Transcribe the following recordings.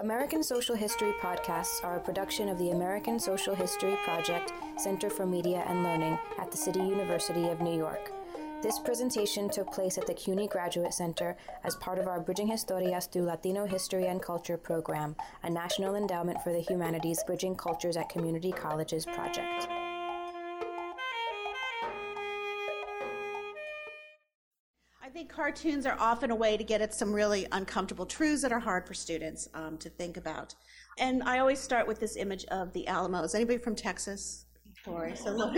American Social History podcasts are a production of the American Social History Project Center for Media and Learning at the City University of New York. This presentation took place at the CUNY Graduate Center as part of our Bridging Historias through Latino History and Culture program, a National Endowment for the Humanities Bridging Cultures at Community Colleges project. Cartoons are often a way to get at some really uncomfortable truths that are hard for students um, to think about. And I always start with this image of the Alamo. Is anybody from Texas? Sorry, so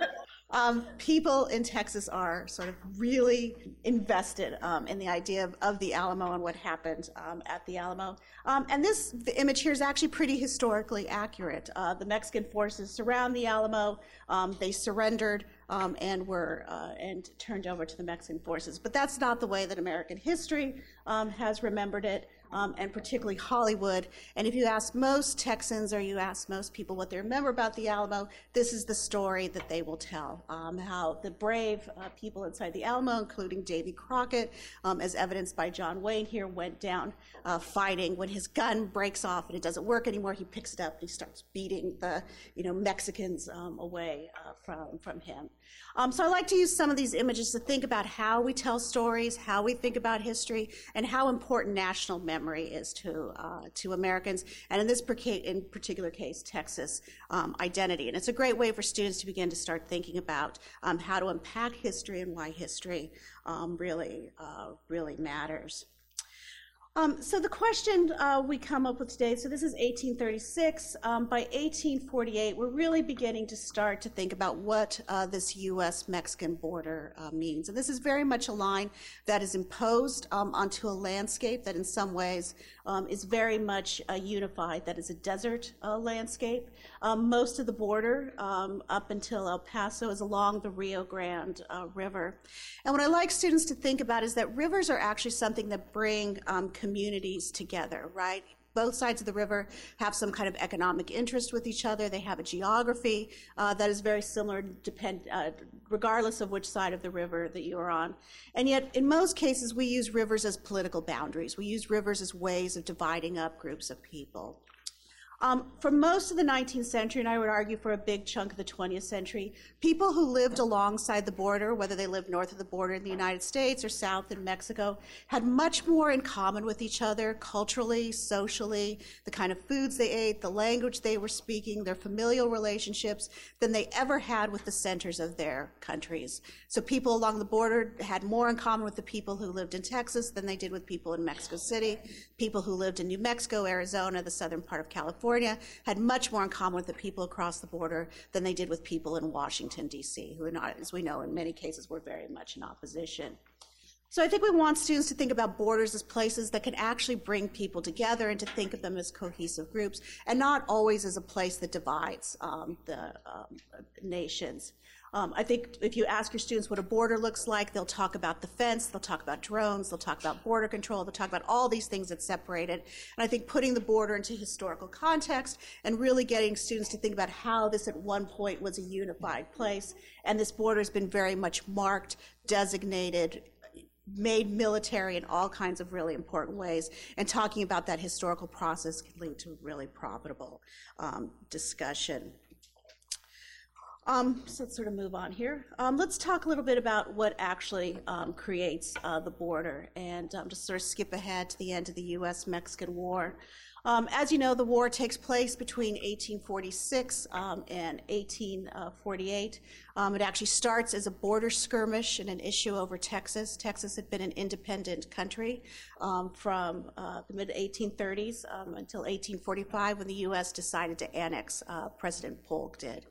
um, people in Texas are sort of really invested um, in the idea of, of, the Alamo and what happened um, at the Alamo. Um, and this the image here is actually pretty historically accurate. Uh, the Mexican forces surround the Alamo. Um, they surrendered um, and were uh, and turned over to the Mexican forces. But that's not the way that American history um, has remembered it, um, and particularly Hollywood. And if you ask most Texans or you ask most people what they remember about the Alamo, this is the story that they will tell. Um, how the brave uh, people inside the Alamo, including Davy Crockett, um, as evidenced by John Wayne here, went down uh, fighting. When his gun breaks off and it doesn't work anymore, he picks it up and he starts beating the you know Mexicans um, away uh, from from him. Um, so I like to use some of these images to think about how we tell stories, how we think about history, and how important national memory is to uh, to Americans, and in this in particular case, Texas um, identity. And it's a great way for students to begin to start thinking about um, how to unpack history and why history um, really uh, really matters. Um, so the question uh, we come up with today, so this is 1836. Um, by 1848, we're really beginning to start to think about what uh, this U.S.-Mexican border uh, means. And this is very much a line that is imposed um, onto a landscape that in some ways um, is very much uh, unified, that is a desert uh, landscape. Um, most of the border um, up until El Paso is along the Rio Grande uh, River. And what I like students to think about is that rivers are actually something that bring communities together, right? both sides of the river have some kind of economic interest with each other. They have a geography uh, that is very similar, depend, uh, regardless of which side of the river that you are on. And yet, in most cases, we use rivers as political boundaries. We use rivers as ways of dividing up groups of people. Um, for most of the 19th century, and I would argue for a big chunk of the 20th century, people who lived alongside the border, whether they lived north of the border in the United States or south in Mexico, had much more in common with each other culturally, socially, the kind of foods they ate, the language they were speaking, their familial relationships, than they ever had with the centers of their countries. So people along the border had more in common with the people who lived in Texas than they did with people in Mexico City. People who lived in New Mexico, Arizona, the southern part of California, California had much more in common with the people across the border than they did with people in Washington, D.C., who, not, as we know, in many cases were very much in opposition. So I think we want students to think about borders as places that can actually bring people together and to think of them as cohesive groups and not always as a place that divides um, the um, nations. Um, I think if you ask your students what a border looks like, they'll talk about the fence, they'll talk about drones, they'll talk about border control, they'll talk about all these things that separate it. And I think putting the border into historical context and really getting students to think about how this at one point was a unified place. And this border has been very much marked, designated, made military in all kinds of really important ways, and talking about that historical process can lead to really profitable um, discussion. Um, so let's sort of move on here. Um, let's talk a little bit about what actually um, creates uh, the border and um, just sort of skip ahead to the end of the U.S. Mexican War. Um, as you know, the war takes place between 1846 um, and 1848. it actually starts as a border skirmish and an issue over Texas. Texas had been an independent country from uh, the mid 1830s until 1845 when the U.S. decided to annex. Uh, President Polk did.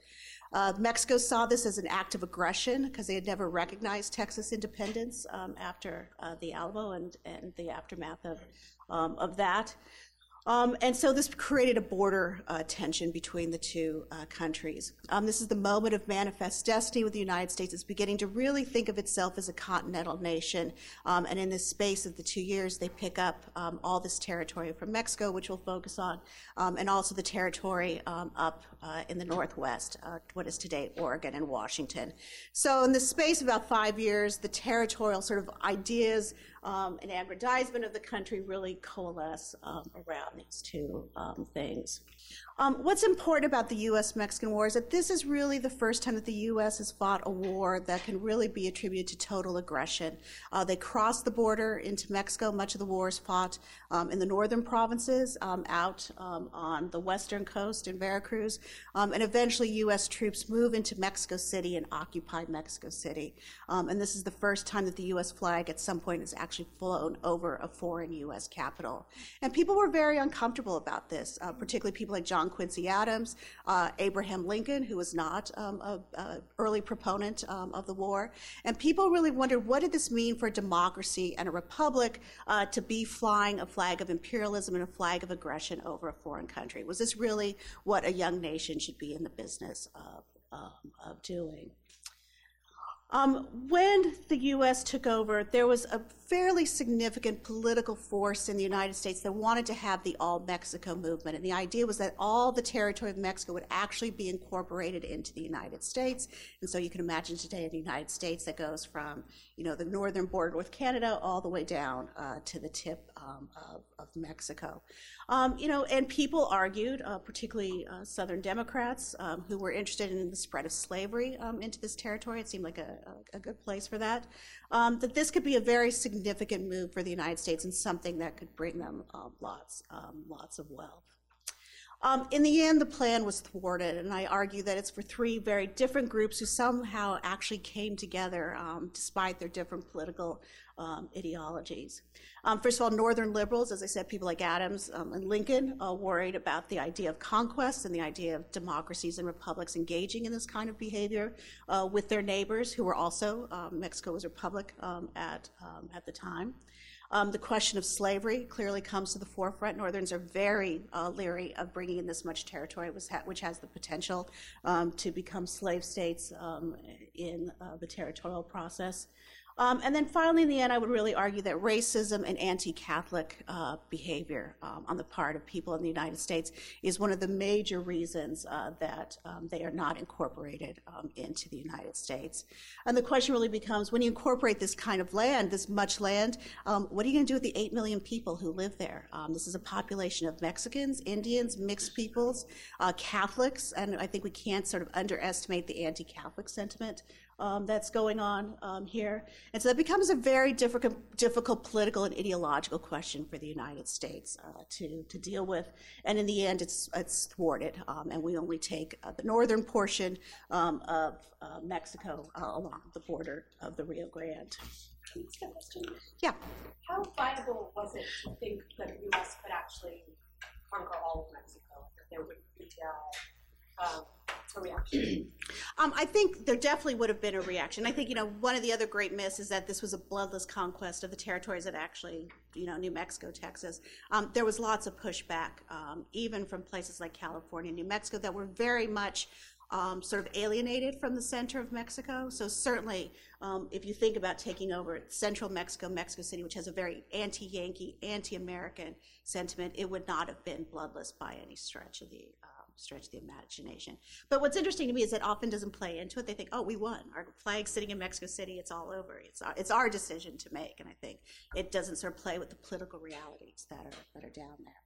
Uh, Mexico saw this as an act of aggression because they had never recognized Texas independence um, after uh, the Alamo and, and the aftermath of, um, of that. Um, and so this created a border uh, tension between the two uh, countries. Um, this is the moment of manifest destiny with the United States. It's beginning to really think of itself as a continental nation. Um, and in this space of the two years, they pick up um, all this territory from Mexico, which we'll focus on, um, and also the territory um, up uh, in the Northwest, uh, what is today Oregon and Washington. So in the space of about five years, the territorial sort of ideas um, and aggrandizement of the country really coalesce um, around these two um, things. Um, what's important about the U.S. Mexican War is that this is really the first time that the U.S. has fought a war that can really be attributed to total aggression. Uh, they crossed the border into Mexico. Much of the war is fought um, in the northern provinces, um, out on the western coast in Veracruz, and eventually U.S. troops move into Mexico City and occupy Mexico City. And this is the first time that the U.S. flag at some point has actually flown over a foreign U.S. capital. And people were very uncomfortable about this, uh, particularly people like John Quincy Adams, uh, Abraham Lincoln, who was not um, an early proponent um, of the war. And people really wondered what did this mean for a democracy and a republic uh, to be flying a flag of imperialism and a flag of aggression over a foreign country? Was this really what a young nation should be in the business of, um, of doing? Um, when the U.S. took over, there was a fairly significant political force in the United States that wanted to have the All Mexico movement. And the idea was that all the territory of Mexico would actually be incorporated into the United States. And so you can imagine today in the United States that goes from, you know, the northern border with Canada all the way down uh, to the tip um, of, of, Mexico. Um, you know, and people argued, uh, particularly uh, Southern Democrats um, who were interested in the spread of slavery um, into this territory. It seemed like a, a, a good place for that. Um, that this could be a very significant move for the United States and something that could bring them um, lots, lots of wealth. Um, in the end, the plan was thwarted, and I argue that it's for three very different groups who somehow actually came together um, despite their different political um, ideologies. Um, first of all, Northern liberals, as I said, people like Adams um, and Lincoln, uh, worried about the idea of conquest and the idea of democracies and republics engaging in this kind of behavior uh, with their neighbors, who were also um, Mexico was a republic at at the time. Um, the question of slavery clearly comes to the forefront. Northerns are very uh, leery of bringing in this much territory, which has the potential um, to become slave states um, in uh, the territorial process. Um, and then finally, in the end, I would really argue that racism and anti Catholic uh, behavior um, on the part of people in the United States is one of the major reasons uh, that um, they are not incorporated um, into the United States. And the question really becomes when you incorporate this kind of land, this much land, um, what are you going to do with the 8 million people who live there? Um, this is a population of Mexicans, Indians, mixed peoples, uh, Catholics, and I think we can't sort of underestimate the anti Catholic sentiment um, that's going on um, here. And so that becomes a very difficult, difficult political and ideological question for the United States uh, to, to deal with. And in the end, it's, it's thwarted, um, and we only take uh, the northern portion um, of uh, Mexico uh, along the border of the Rio Grande. Yeah. How viable was it to think that the U.S. could actually conquer all of Mexico? That there would be uh, um, a reaction? Um, I think there definitely would have been a reaction. I think, you know, one of the other great myths is that this was a bloodless conquest of the territories that actually, you know, New Mexico, Texas. Um, there was lots of pushback, um, even from places like California, and New Mexico, that were very much um, sort of alienated from the center of Mexico. So certainly, um, if you think about taking over central Mexico, Mexico City, which has a very anti-Yankee, anti-American sentiment, it would not have been bloodless by any stretch of the uh, stretch the imagination. But what's interesting to me is it often doesn't play into it. They think, oh, we won. Our flag's sitting in Mexico City. It's all over. It's our, it's our decision to make. And I think it doesn't sort of play with the political realities that are, that are down there.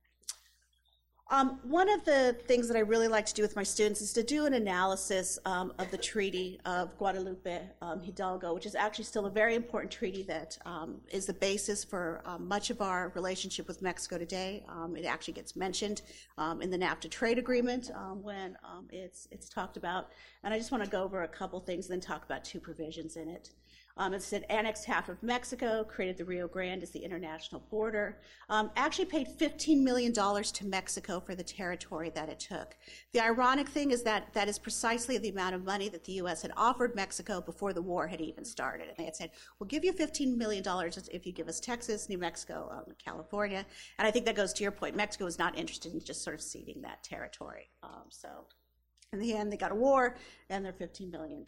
Um, one of the things that I really like to do with my students is to do an analysis um, of the Treaty of Guadalupe um, Hidalgo, which is actually still a very important treaty that um, is the basis for um, much of our relationship with Mexico today. Um, it actually gets mentioned in the NAFTA trade agreement when it's, it's talked about. And I just want to go over a couple things and then talk about two provisions in it. Um, it said annexed half of Mexico, created the Rio Grande as the international border, um, actually paid $15 million to Mexico for the territory that it took. The ironic thing is that that is precisely the amount of money that the U.S. had offered Mexico before the war had even started. And they had said, we'll give you $15 million if you give us Texas, New Mexico, um, California. And I think that goes to your point. Mexico was not interested in just sort of ceding that territory. Um, so in the end, they got a war and their $15 million.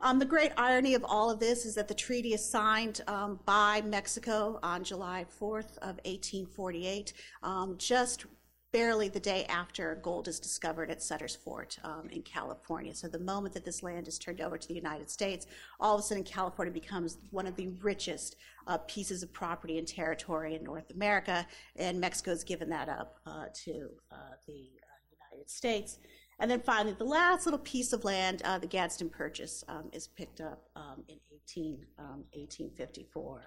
Um, the great irony of all of this is that the treaty is signed um, by Mexico on July 4th of 1848, um, just barely the day after gold is discovered at Sutter's Fort um, in California. So the moment that this land is turned over to the United States, all of a sudden California becomes one of the richest uh, pieces of property and territory in North America, and Mexico's given that up uh, to uh, the United States. And then finally, the last little piece of land, uh, the Gadsden Purchase, um, is picked up um, in 18, 1854. Um,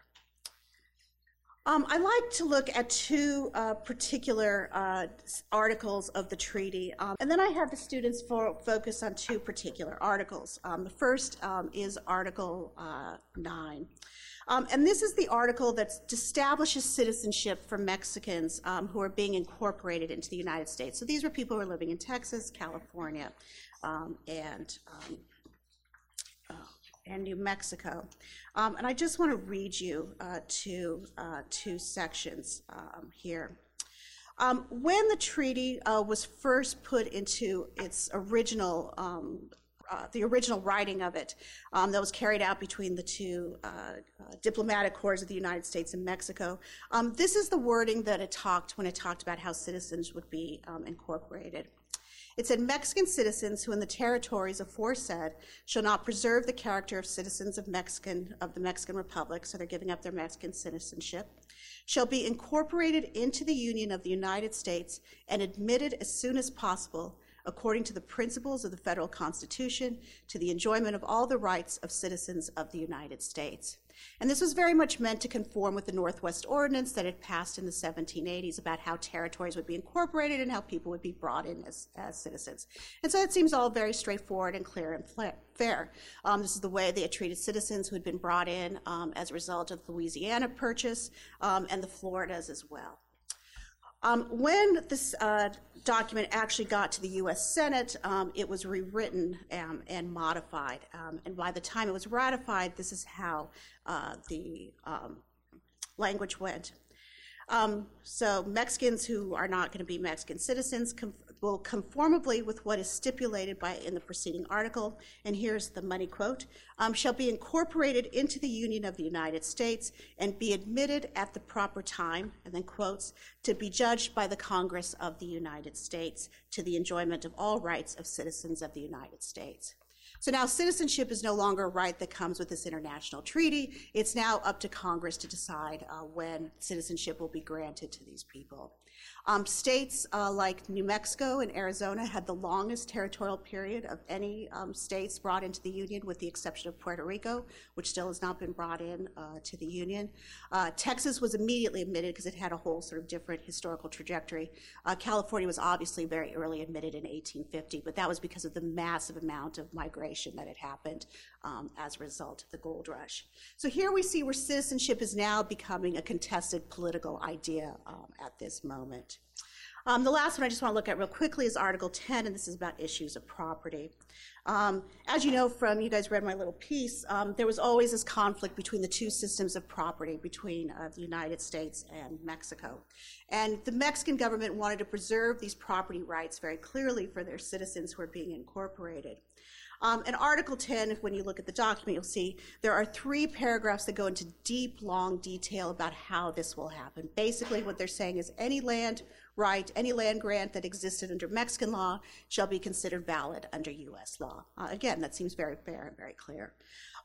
um, I like to look at two uh, particular uh, articles of the treaty, um, and then I have the students for, focus on two particular articles. Um, the first um, is Article uh, 9. Um, and this is the article that establishes citizenship for Mexicans um, who are being incorporated into the United States. So these were people who are living in Texas, California, and and New Mexico. Um, and I just want to read you uh, two, uh, two sections um, here. Um, when the treaty uh, was first put into its original, um, uh, the original writing of it um, that was carried out between the two uh, uh, diplomatic corps of the United States and Mexico, um, this is the wording that it talked when it talked about how citizens would be incorporated. It said Mexican citizens who in the territories aforesaid shall not preserve the character of citizens of Mexican of the Mexican Republic, so they're giving up their Mexican citizenship, shall be incorporated into the Union of the United States and admitted as soon as possible according to the principles of the federal constitution to the enjoyment of all the rights of citizens of the United States. And this was very much meant to conform with the Northwest Ordinance that had passed in the 1780s about how territories would be incorporated and how people would be brought in as, as citizens. And so it seems all very straightforward and clear and fair. Um, this is the way they had treated citizens who had been brought in um, as a result of the Louisiana Purchase um, and the Floridas as well. Um, when this uh, document actually got to the U.S. Senate, um, it was rewritten um, and modified. Um, and by the time it was ratified, this is how uh, the um, language went. Um, so Mexicans who are not going to be Mexican citizens will conformably with what is stipulated by in the preceding article, and here's the money quote, um, shall be incorporated into the Union of the United States and be admitted at the proper time, and then quotes, to be judged by the Congress of the United States to the enjoyment of all rights of citizens of the United States. So now citizenship is no longer a right that comes with this international treaty. It's now up to Congress to decide uh, when citizenship will be granted to these people. Um, states uh, like New Mexico and Arizona had the longest territorial period of any um, states brought into the Union, with the exception of Puerto Rico, which still has not been brought in uh, to the Union. Uh, Texas was immediately admitted because it had a whole sort of different historical trajectory. Uh, California was obviously very early admitted in 1850, but that was because of the massive amount of migration that had happened um, as a result of the gold rush. So here we see where citizenship is now becoming a contested political idea um, at this moment. Um, the last one I just want to look at real quickly is Article 10, and this is about issues of property. Um, as you know from, you guys read my little piece, um, there was always this conflict between the two systems of property between uh, the United States and Mexico. And the Mexican government wanted to preserve these property rights very clearly for their citizens who are being incorporated. Um, in Article 10, when you look at the document, you'll see there are three paragraphs that go into deep, long detail about how this will happen. Basically, what they're saying is any land right, any land grant that existed under Mexican law shall be considered valid under U.S. law. Uh, again, that seems very fair and very clear.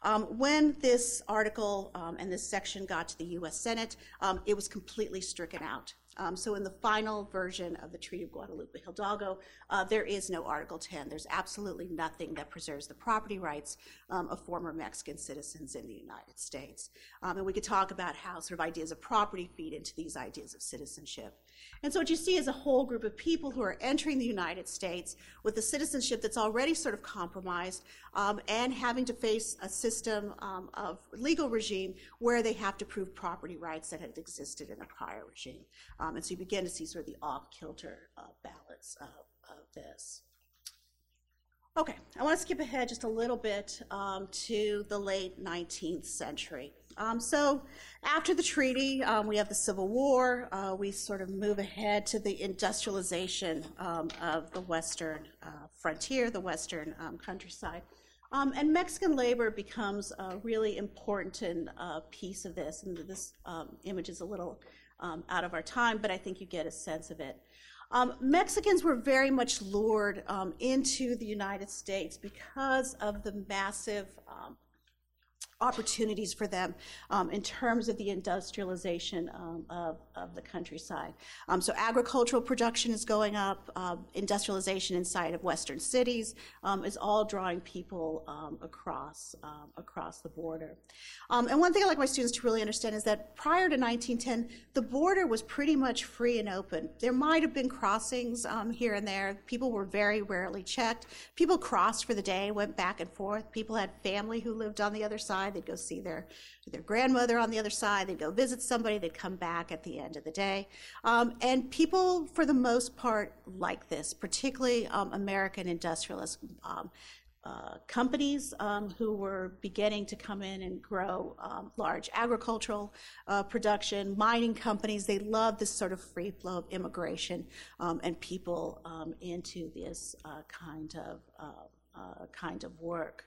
Um, when this article um, and this section got to the U.S. Senate, um, it was completely stricken out. Um, so in the final version of the Treaty of Guadalupe Hidalgo, uh, there is no Article 10. There's absolutely nothing that preserves the property rights um, of former Mexican citizens in the United States. Um, and we could talk about how sort of ideas of property feed into these ideas of citizenship. And so what you see is a whole group of people who are entering the United States with a citizenship that's already sort of compromised um, and having to face a system um, of legal regime where they have to prove property rights that had existed in a prior regime. Um, and so you begin to see sort of the off-kilter uh, balance of, of this. Okay, I want to skip ahead just a little bit um, to the late 19th century. Um, so after the treaty, um, we have the Civil War. Uh, we sort of move ahead to the industrialization um, of the western uh, frontier, the western um, countryside. Um, and Mexican labor becomes a really important uh, piece of this. And this um, image is a little out of our time, but I think you get a sense of it. Um, Mexicans were very much lured um, into the United States because of the massive um, opportunities for them um, in terms of the industrialization um, of, of the countryside. Um, so agricultural production is going up, uh, industrialization inside of western cities um, is all drawing people um, across, across the border. and one thing I like my students to really understand is that prior to 1910, the border was pretty much free and open. There might have been crossings here and there. People were very rarely checked. People crossed for the day, went back and forth. People had family who lived on the other They'd go see their, their grandmother on the other side. They'd go visit somebody. They'd come back at the end of the day. Um, and people, for the most part, like this, particularly um, American industrialists. Um, uh, companies um, who were beginning to come in and grow um, large agricultural uh, production, mining companies. They loved this sort of free flow of immigration and people into this uh, kind of uh, uh, kind of work.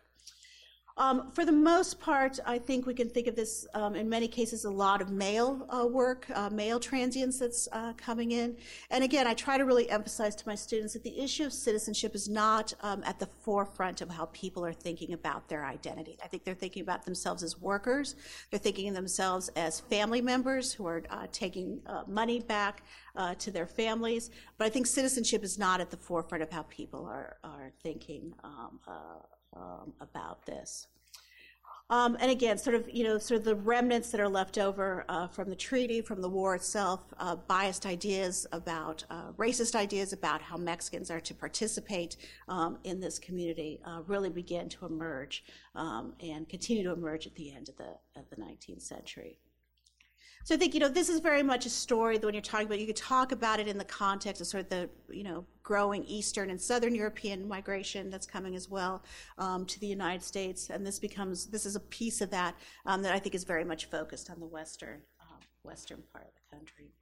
Um, for the most part, I think we can think of this um, in many cases a lot of male uh, work, uh, male transients that's uh, coming in. And again, I try to really emphasize to my students that the issue of citizenship is not um, at the forefront of how people are thinking about their identity. I think they're thinking about themselves as workers, they're thinking of themselves as family members who are uh, taking uh, money back uh, to their families. But I think citizenship is not at the forefront of how people are, are thinking. Um, about this. Um, and again, sort of, you know, sort of the remnants that are left over uh, from the treaty, from the war itself, uh, biased ideas about, uh, racist ideas about how Mexicans are to participate um, in this community uh, really begin to emerge um, and continue to emerge at the end of the, of the 19th century. So I think, you know, this is very much a story that when you're talking about, you could talk about it in the context of sort of the, you know, growing Eastern and Southern European migration that's coming as well um, to the United States. And this becomes, this is a piece of that um, that I think is very much focused on the Western, um, Western part of the country.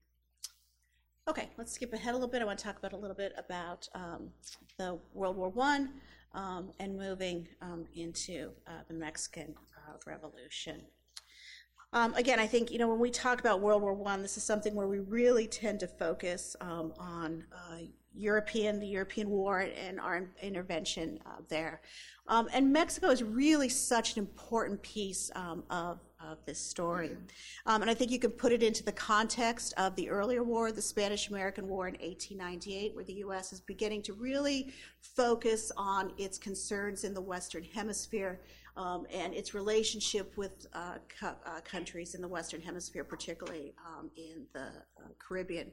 Okay, let's skip ahead a little bit. I want to talk about a little bit about um, the World War I um, and moving um, into uh, the Mexican uh, Revolution. Um, again, I think you know when we talk about World War One, this is something where we really tend to focus um, on uh, European, the European War, and our intervention uh, there. Um, and Mexico is really such an important piece um, of of this story. Um, and I think you can put it into the context of the earlier war, the Spanish American War in 1898, where the U.S. is beginning to really focus on its concerns in the Western Hemisphere um, and its relationship with uh, uh, countries in the Western Hemisphere, particularly um, in the uh, Caribbean.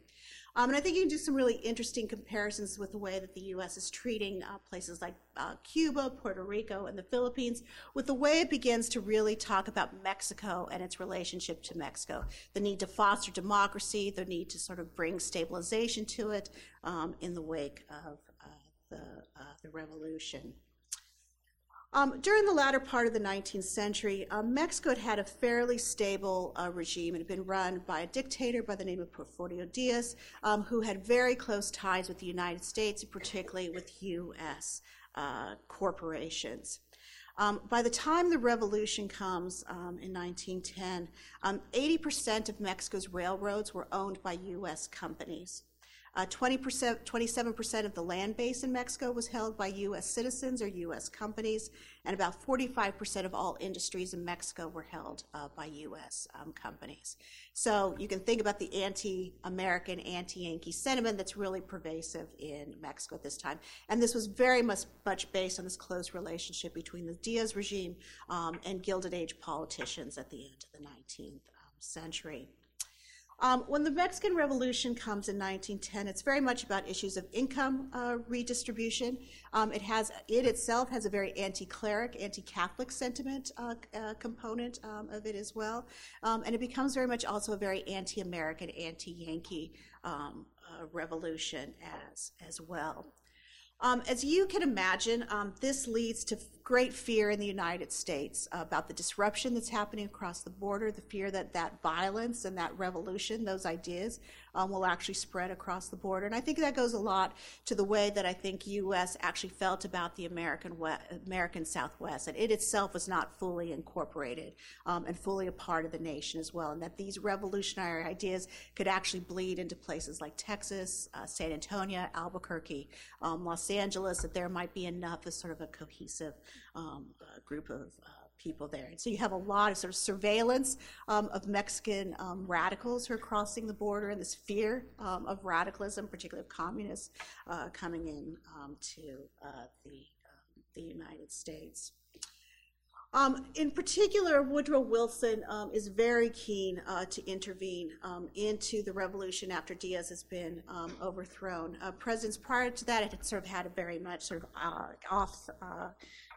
Um, and I think you can do some really interesting comparisons with the way that the U.S. is treating uh, places like uh, Cuba, Puerto Rico, and the Philippines, with the way it begins to really talk about Mexico and its relationship to Mexico. The need to foster democracy, the need to sort of bring stabilization to it um, in the wake of uh, the, the revolution. Um, during the latter part of the 19th century, um, Mexico had had a fairly stable uh, regime. It had been run by a dictator by the name of Porfirio Diaz, um, who had very close ties with the United States, particularly with U.S. Uh, corporations. Um, by the time the revolution comes um, in 1910, 80% um, of Mexico's railroads were owned by U.S. companies. Uh, 20%, 27% of the land base in Mexico was held by U.S. citizens or U.S. companies, and about 45% of all industries in Mexico were held uh, by U.S. Um, companies. So you can think about the anti-American, anti-Yankee sentiment that's really pervasive in Mexico at this time. And this was very much, much based on this close relationship between the Diaz regime um, and Gilded Age politicians at the end of the 19th um, century. Um, when the Mexican Revolution comes in 1910, it's very much about issues of income uh, redistribution. Um, it has it itself has a very anti-cleric, anti-Catholic sentiment uh, uh, component um, of it as well, um, and it becomes very much also a very anti-American, anti-Yankee um, uh, revolution as as well. Um, as you can imagine, um, this leads to great fear in the United States about the disruption that's happening across the border, the fear that that violence and that revolution, those ideas, um, will actually spread across the border. And I think that goes a lot to the way that I think U.S. actually felt about the American West, American Southwest, and it itself was not fully incorporated um, and fully a part of the nation as well, and that these revolutionary ideas could actually bleed into places like Texas, uh, San Antonio, Albuquerque, um, Los Angeles, that there might be enough as sort of a cohesive um, group of uh, people there. And so you have a lot of sort of surveillance um, of Mexican um, radicals who are crossing the border and this fear um, of radicalism, particularly of communists, uh, coming in um, to uh, the, um, the United States. Um, in particular, Woodrow Wilson um, is very keen uh, to intervene um, into the revolution after Diaz has been um, overthrown. Uh, presidents prior to that had sort of had a very much sort of uh, off, uh,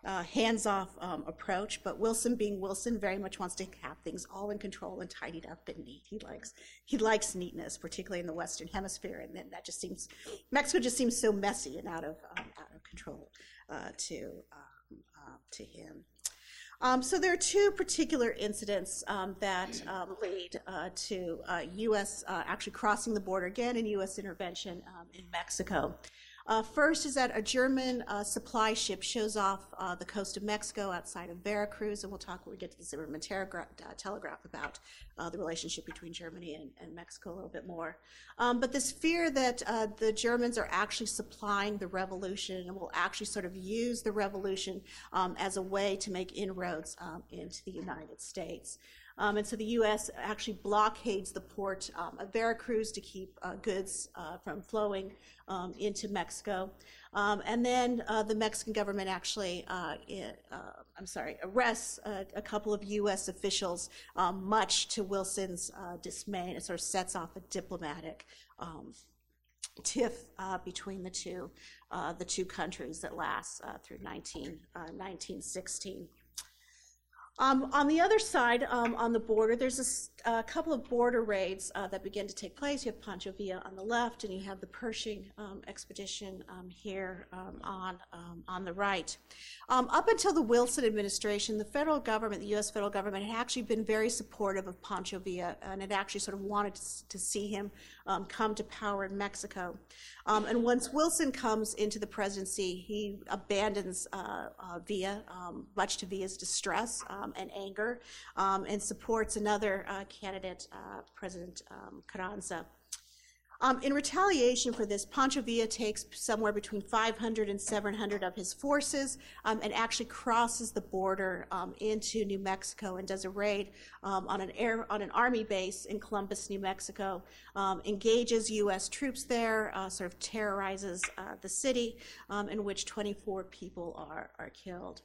uh, hands-off um, approach, but Wilson, being Wilson, very much wants to have things all in control and tidied up and neat. He likes he likes neatness, particularly in the Western Hemisphere, and then that just seems Mexico just seems so messy and out of um, out of control uh, to to him. Um, so there are two particular incidents um, that um, lead uh, to uh, U.S. Uh, actually crossing the border again and U.S. intervention um, in Mexico. Uh, first is that a German uh, supply ship shows off uh, the coast of Mexico outside of Veracruz, and we'll talk when we get to the Zimmermann telegraph, uh, telegraph about uh, the relationship between Germany and, and, Mexico a little bit more. Um, but this fear that uh, the Germans are actually supplying the revolution and will actually sort of use the revolution um, as a way to make inroads um, into the United States. Um, and so the U.S. actually blockades the port um, of Veracruz to keep uh, goods uh, from flowing um, into Mexico. Um, and then uh, the Mexican government actually, uh, it, uh, I'm sorry, arrests a, a, couple of U.S. officials, um, much to Wilson's uh, dismay, and it sort of sets off a diplomatic um, tiff uh, between the two, uh, the two countries that lasts through 19, 1916. Um, on the other side, um, on the border, there's a, a couple of border raids uh, that begin to take place. You have Pancho Villa on the left, and you have the Pershing um, expedition um, here um, on um, on the right. up until the Wilson administration, the federal government, the U.S. federal government, had actually been very supportive of Pancho Villa, and had actually sort of wanted to, to see him come to power in Mexico. And once Wilson comes into the presidency, he abandons uh, uh, Villa, much to Villa's distress um, and anger, um, and supports another uh, candidate, uh, President um, Carranza. Um, in retaliation for this, Pancho Villa takes somewhere between 500 and 700 of his forces um, and actually crosses the border um, into New Mexico and does a raid um, on an air on an army base in Columbus, New Mexico. Um, engages U.S. troops there, uh, sort of terrorizes uh, the city, um, in which 24 people are are killed.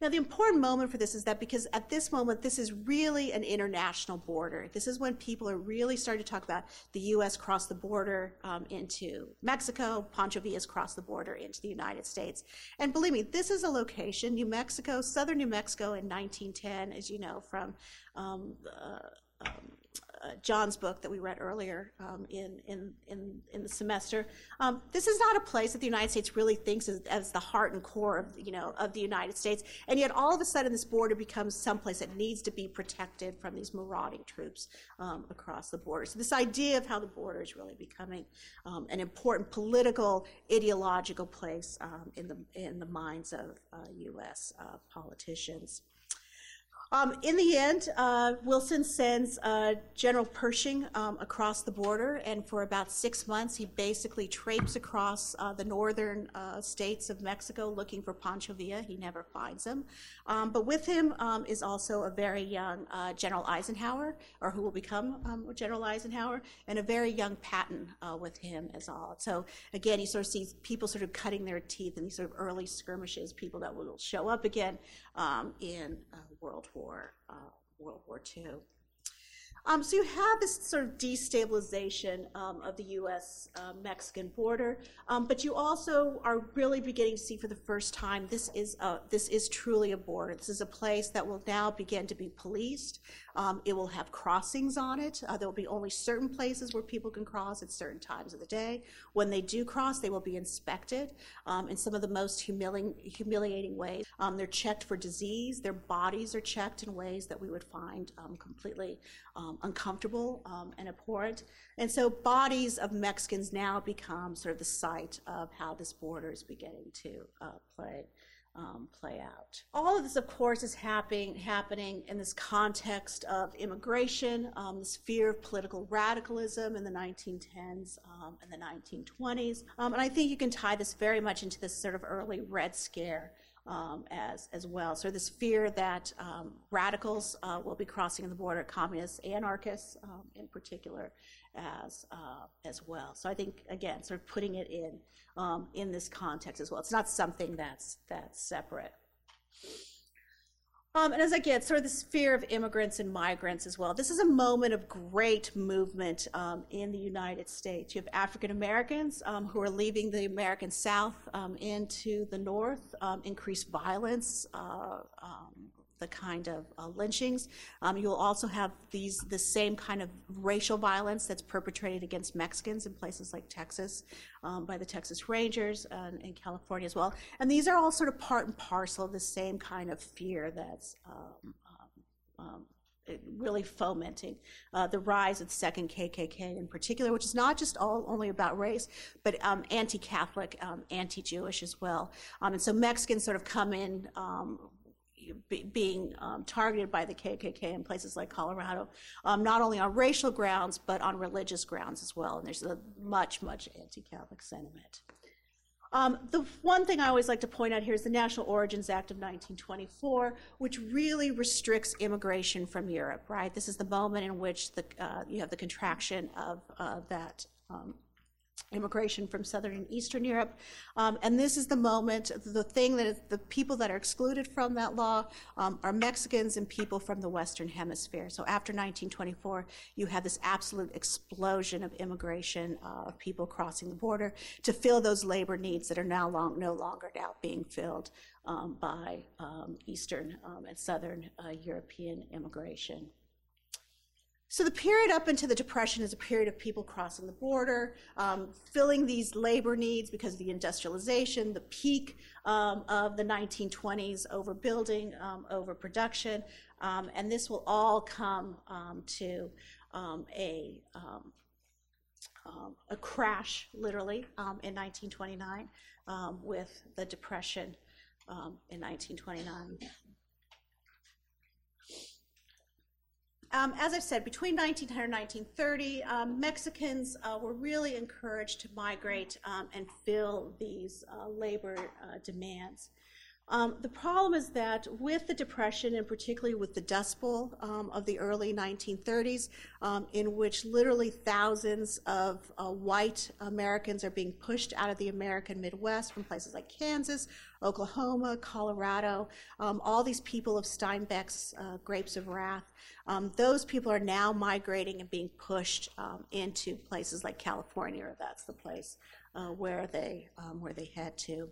Now, the important moment for this is that because at this moment, this is really an international border. This is when people are really starting to talk about the U.S. cross the border um, into Mexico, Pancho Villa's cross the border into the United States. And believe me, this is a location, New Mexico, southern New Mexico in 1910, as you know from um, uh, um, uh, John's book that we read earlier um, in, in, in, in, the semester. Um, this is not a place that the United States really thinks as, as, the heart and core of, you know, of the United States. And yet all of a sudden this border becomes someplace that needs to be protected from these marauding troops um, across the border. So this idea of how the border is really becoming um, an important political, ideological place um, in, the, in the minds of uh, U.S. Uh, politicians. Um, in the end, uh, Wilson sends uh, General Pershing um, across the border, and for about six months, he basically traipses across uh, the northern uh, states of Mexico looking for Pancho Villa. He never finds him. Um, but with him um, is also a very young uh, General Eisenhower, or who will become um, General Eisenhower, and a very young Patton uh, with him as well. So again, you sort of see people sort of cutting their teeth in these sort of early skirmishes, people that will show up again um, in World War uh, World War II. Um, so you have this sort of destabilization um, of the U.S. Uh, Mexican border, um, but you also are really beginning to see for the first time this is a, this is truly a border. This is a place that will now begin to be policed. Um, it will have crossings on it. Uh, there will be only certain places where people can cross at certain times of the day. When they do cross, they will be inspected um, in some of the most humiliating, humiliating ways. Um, they're checked for disease. Their bodies are checked in ways that we would find completely uncomfortable um, and abhorrent. And so bodies of Mexicans now become sort of the site of how this border is beginning to uh, play. Um, play out. All of this, of course, is happening happening in this context of immigration, um, this fear of political radicalism in the 1910s um, and the 1920s, um, and I think you can tie this very much into this sort of early Red Scare um, as, as well. So this fear that um, radicals uh, will be crossing the border, communists, anarchists um, in particular, as uh, as well. So I think again, sort of putting it in um, in this context as well. It's not something that's that's separate. Um, and as I get sort of this fear of immigrants and migrants as well, this is a moment of great movement um, in the United States. You have African Americans um, who are leaving the American South um, into the North, um, increased violence, uh, um, the kind of uh, lynchings. Um, you'll also have these the same kind of racial violence that's perpetrated against Mexicans in places like Texas um, by the Texas Rangers and in California as well. And these are all sort of part and parcel of the same kind of fear that's um, um, um really fomenting uh, the rise of the second KKK in particular, which is not just all only about race, but um, anti-Catholic, um, anti-Jewish as well. Um, and so Mexicans sort of come in um, be, being um, targeted by the KKK in places like Colorado, um, not only on racial grounds, but on religious grounds as well. And there's a much, much anti Catholic sentiment. Um, the one thing I always like to point out here is the National Origins Act of 1924, which really restricts immigration from Europe, right? This is the moment in which the, uh, you have the contraction of uh, that um, immigration from Southern and Eastern Europe. Um, and this is the moment, the thing that the people that are excluded from that law um, are Mexicans and people from the Western Hemisphere. So after 1924, you have this absolute explosion of immigration uh, of people crossing the border to fill those labor needs that are now long, no longer now being filled um, by um, Eastern um, and Southern uh, European immigration. So the period up into the Depression is a period of people crossing the border, um, filling these labor needs because of the industrialization, the peak um, of the 1920s, overbuilding, um, overproduction, um, and this will all come um, to um, a a crash, literally, in 1929 with the Depression in 1929. Um, as I've said, between 1900 and 1930, um, Mexicans uh, were really encouraged to migrate um, and fill these uh, labor uh, demands. Um, the problem is that with the Depression, and particularly with the Dust Bowl um, of the early 1930s, um, in which literally thousands of uh, white Americans are being pushed out of the American Midwest from places like Kansas, Oklahoma, Colorado, um, all these people of Steinbeck's uh, Grapes of Wrath, um, those people are now migrating and being pushed um, into places like California, or that's the place uh, where they where they head to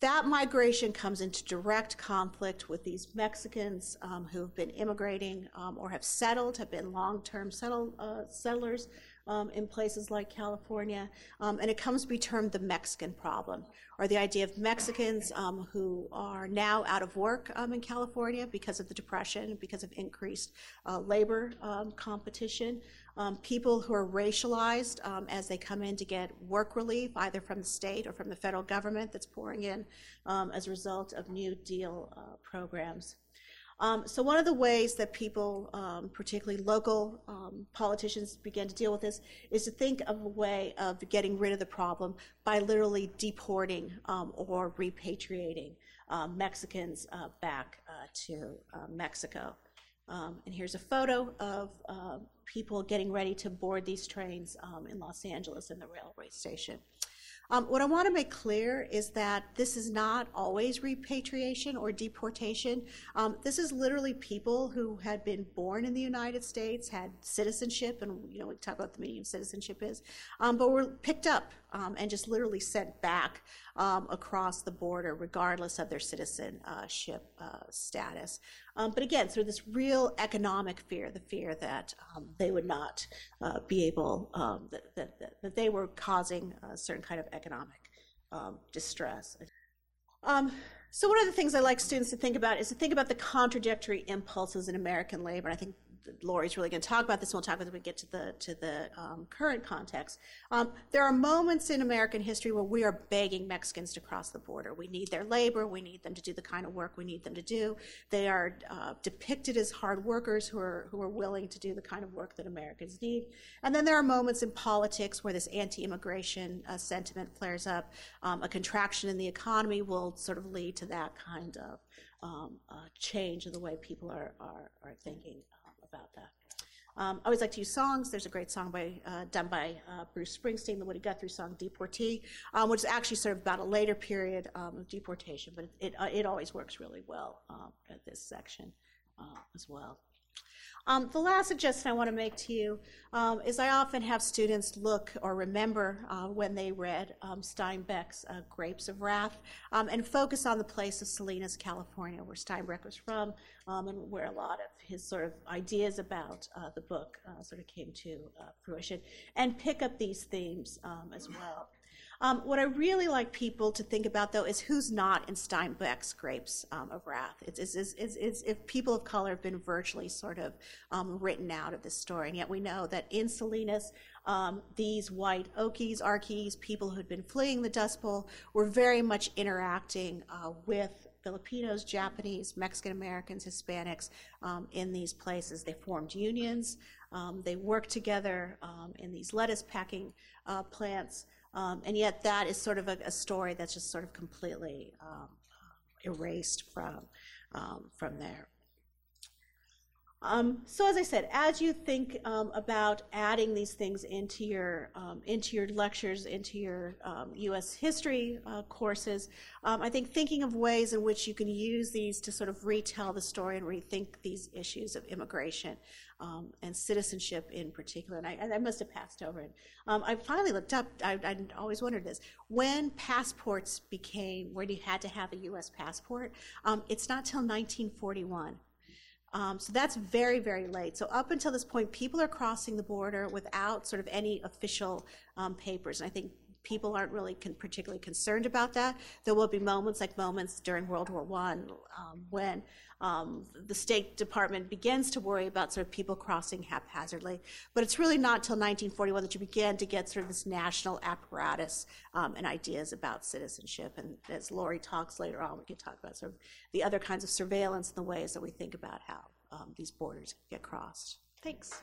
that migration comes into direct conflict with these Mexicans um, who have been immigrating um, or have settled, have been long term settle, uh, settlers um, in places like California. Um, and it comes to be termed the Mexican problem, or the idea of Mexicans um, who are now out of work um, in California because of the Depression, because of increased uh, labor competition um, people who are racialized um, as they come in to get work relief, either from the state or from the federal government that's pouring in um, as a result of New Deal uh, programs. Um, so one of the ways that people, um, particularly local um, politicians, begin to deal with this is to think of a way of getting rid of the problem by literally deporting or repatriating Mexicans uh, back uh, to uh, Mexico. Um, and here's a photo of uh, people getting ready to board these trains um, in Los Angeles in the railway station. Um, what I want to make clear is that this is not always repatriation or deportation. Um, this is literally people who had been born in the United States, had citizenship, and you know we talk about the meaning of citizenship is, um, but were picked up um, and just literally sent back um, across the border, regardless of their citizenship uh, status. Um, but again, through this real economic fear, the fear that um, they would not uh, be able, um, that, that, that, they were causing a certain kind of economic um, distress. Um, so one of the things I like students to think about is to think about the contradictory impulses in American labor. And I think Lori's really going to talk about this. And we'll talk about it when we get to the to the um, current context. Um, there are moments in American history where we are begging Mexicans to cross the border. We need their labor. We need them to do the kind of work we need them to do. They are uh, depicted as hard workers who are who are willing to do the kind of work that Americans need. And then there are moments in politics where this anti-immigration uh, sentiment flares up. Um, a contraction in the economy will sort of lead to that kind of um, uh, change in the way people are, are, are thinking about that. Um, I always like to use songs. There's a great song by uh, done by uh, Bruce Springsteen, the Woody Guthrie song "Deportee," um, which is actually sort of about a later period um, of deportation, but it it, uh, it, always works really well um, at this section uh, as well. Um, the last suggestion I want to make to you um, is I often have students look or remember uh, when they read um, Steinbeck's uh, Grapes of Wrath um, and focus on the place of Salinas, California, where Steinbeck was from um, and where a lot of his sort of ideas about uh, the book uh, sort of came to uh, fruition and pick up these themes um, as well. Um, what I really like people to think about, though, is who's not in Steinbeck's Grapes um, of Wrath. It's, it's, it's, it's, if people of color have been virtually sort of um, written out of this story, and yet we know that in Salinas, um, these white Okies, Arkies, people who had been fleeing the Dust Bowl, were very much interacting uh, with Filipinos, Japanese, Mexican Americans, Hispanics um, in these places. They formed unions. Um, they worked together um, in these lettuce packing uh, plants. Um, and yet that is sort of a, a, story that's just sort of completely um, erased from, um, from there. Um, so as I said, as you think um, about adding these things into your um, into your lectures, into your U.S. history uh, courses, I think thinking of ways in which you can use these to sort of retell the story and rethink these issues of immigration um, and citizenship in particular. And I, and I, must have passed over it. Um, I finally looked up, I, I, always wondered this. When passports became, where you had to have a U.S. passport, um, it's not till 1941. Um, so that's very, very late. So up until this point, people are crossing the border without sort of any official um, papers. And I think people aren't really con- particularly concerned about that. There will be moments like moments during World War One um, when um, the State Department begins to worry about sort of people crossing haphazardly. But it's really not until 1941 that you begin to get sort of this national apparatus um, and ideas about citizenship. And as Lori talks later on, we can talk about sort of the other kinds of surveillance and the ways that we think about how um, these borders get crossed. Thanks.